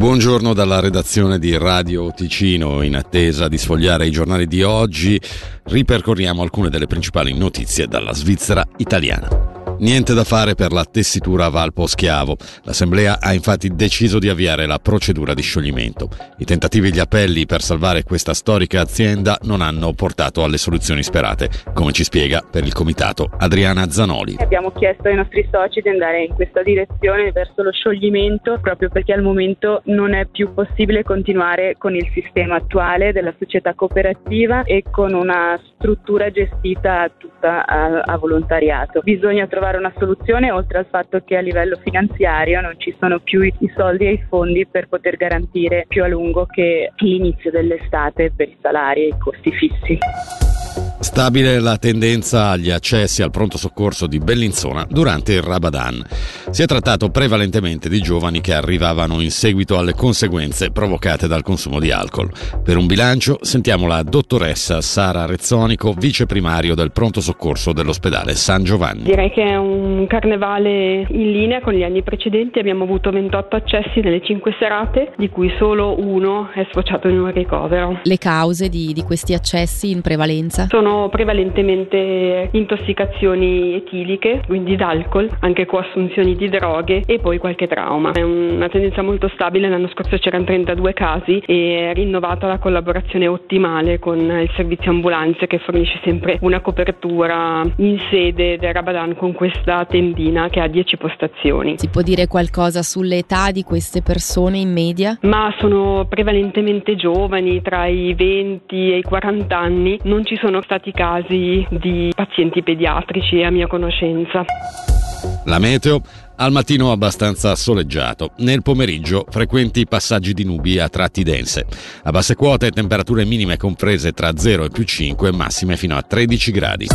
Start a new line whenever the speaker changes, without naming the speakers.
Buongiorno dalla redazione di Radio Ticino. In attesa di sfogliare i giornali di oggi, ripercorriamo alcune delle principali notizie dalla Svizzera italiana. Niente da fare per la tessitura Valpo Schiavo. L'Assemblea ha infatti deciso di avviare la procedura di scioglimento. I tentativi e gli appelli per salvare questa storica azienda non hanno portato alle soluzioni sperate, come ci spiega per il comitato Adriana Zanoli.
Abbiamo chiesto ai nostri soci di andare in questa direzione verso lo scioglimento proprio perché al momento non è più possibile continuare con il sistema attuale della società cooperativa e con una struttura gestita tutta a, a volontariato. Bisogna trovare trovare una soluzione oltre al fatto che a livello finanziario non ci sono più i soldi e i fondi per poter garantire più a lungo che l'inizio dell'estate per i salari e i costi fissi.
Stabile la tendenza agli accessi al pronto soccorso di Bellinzona durante il Ramadan. Si è trattato prevalentemente di giovani che arrivavano in seguito alle conseguenze provocate dal consumo di alcol. Per un bilancio sentiamo la dottoressa Sara Rezzonico, vice primario del pronto soccorso dell'ospedale San Giovanni.
Direi che è un carnevale in linea con gli anni precedenti. Abbiamo avuto 28 accessi nelle 5 serate, di cui solo uno è sfociato in un ricovero.
Le cause di, di questi accessi in prevalenza?
Sono sono prevalentemente intossicazioni etiliche, quindi d'alcol, anche coassunzioni di droghe e poi qualche trauma. È una tendenza molto stabile, l'anno scorso c'erano 32 casi e è rinnovata la collaborazione ottimale con il servizio ambulanze che fornisce sempre una copertura in sede del Rabadan con questa tendina che ha 10 postazioni.
Si può dire qualcosa sull'età di queste persone in media?
Ma sono prevalentemente giovani, tra i 20 e i 40 anni, non ci sono stati stati casi di pazienti pediatrici a mia conoscenza.
La meteo al mattino abbastanza soleggiato, nel pomeriggio frequenti passaggi di nubi a tratti dense. A basse quote temperature minime comprese tra 0 e più 5, massime fino a 13 gradi.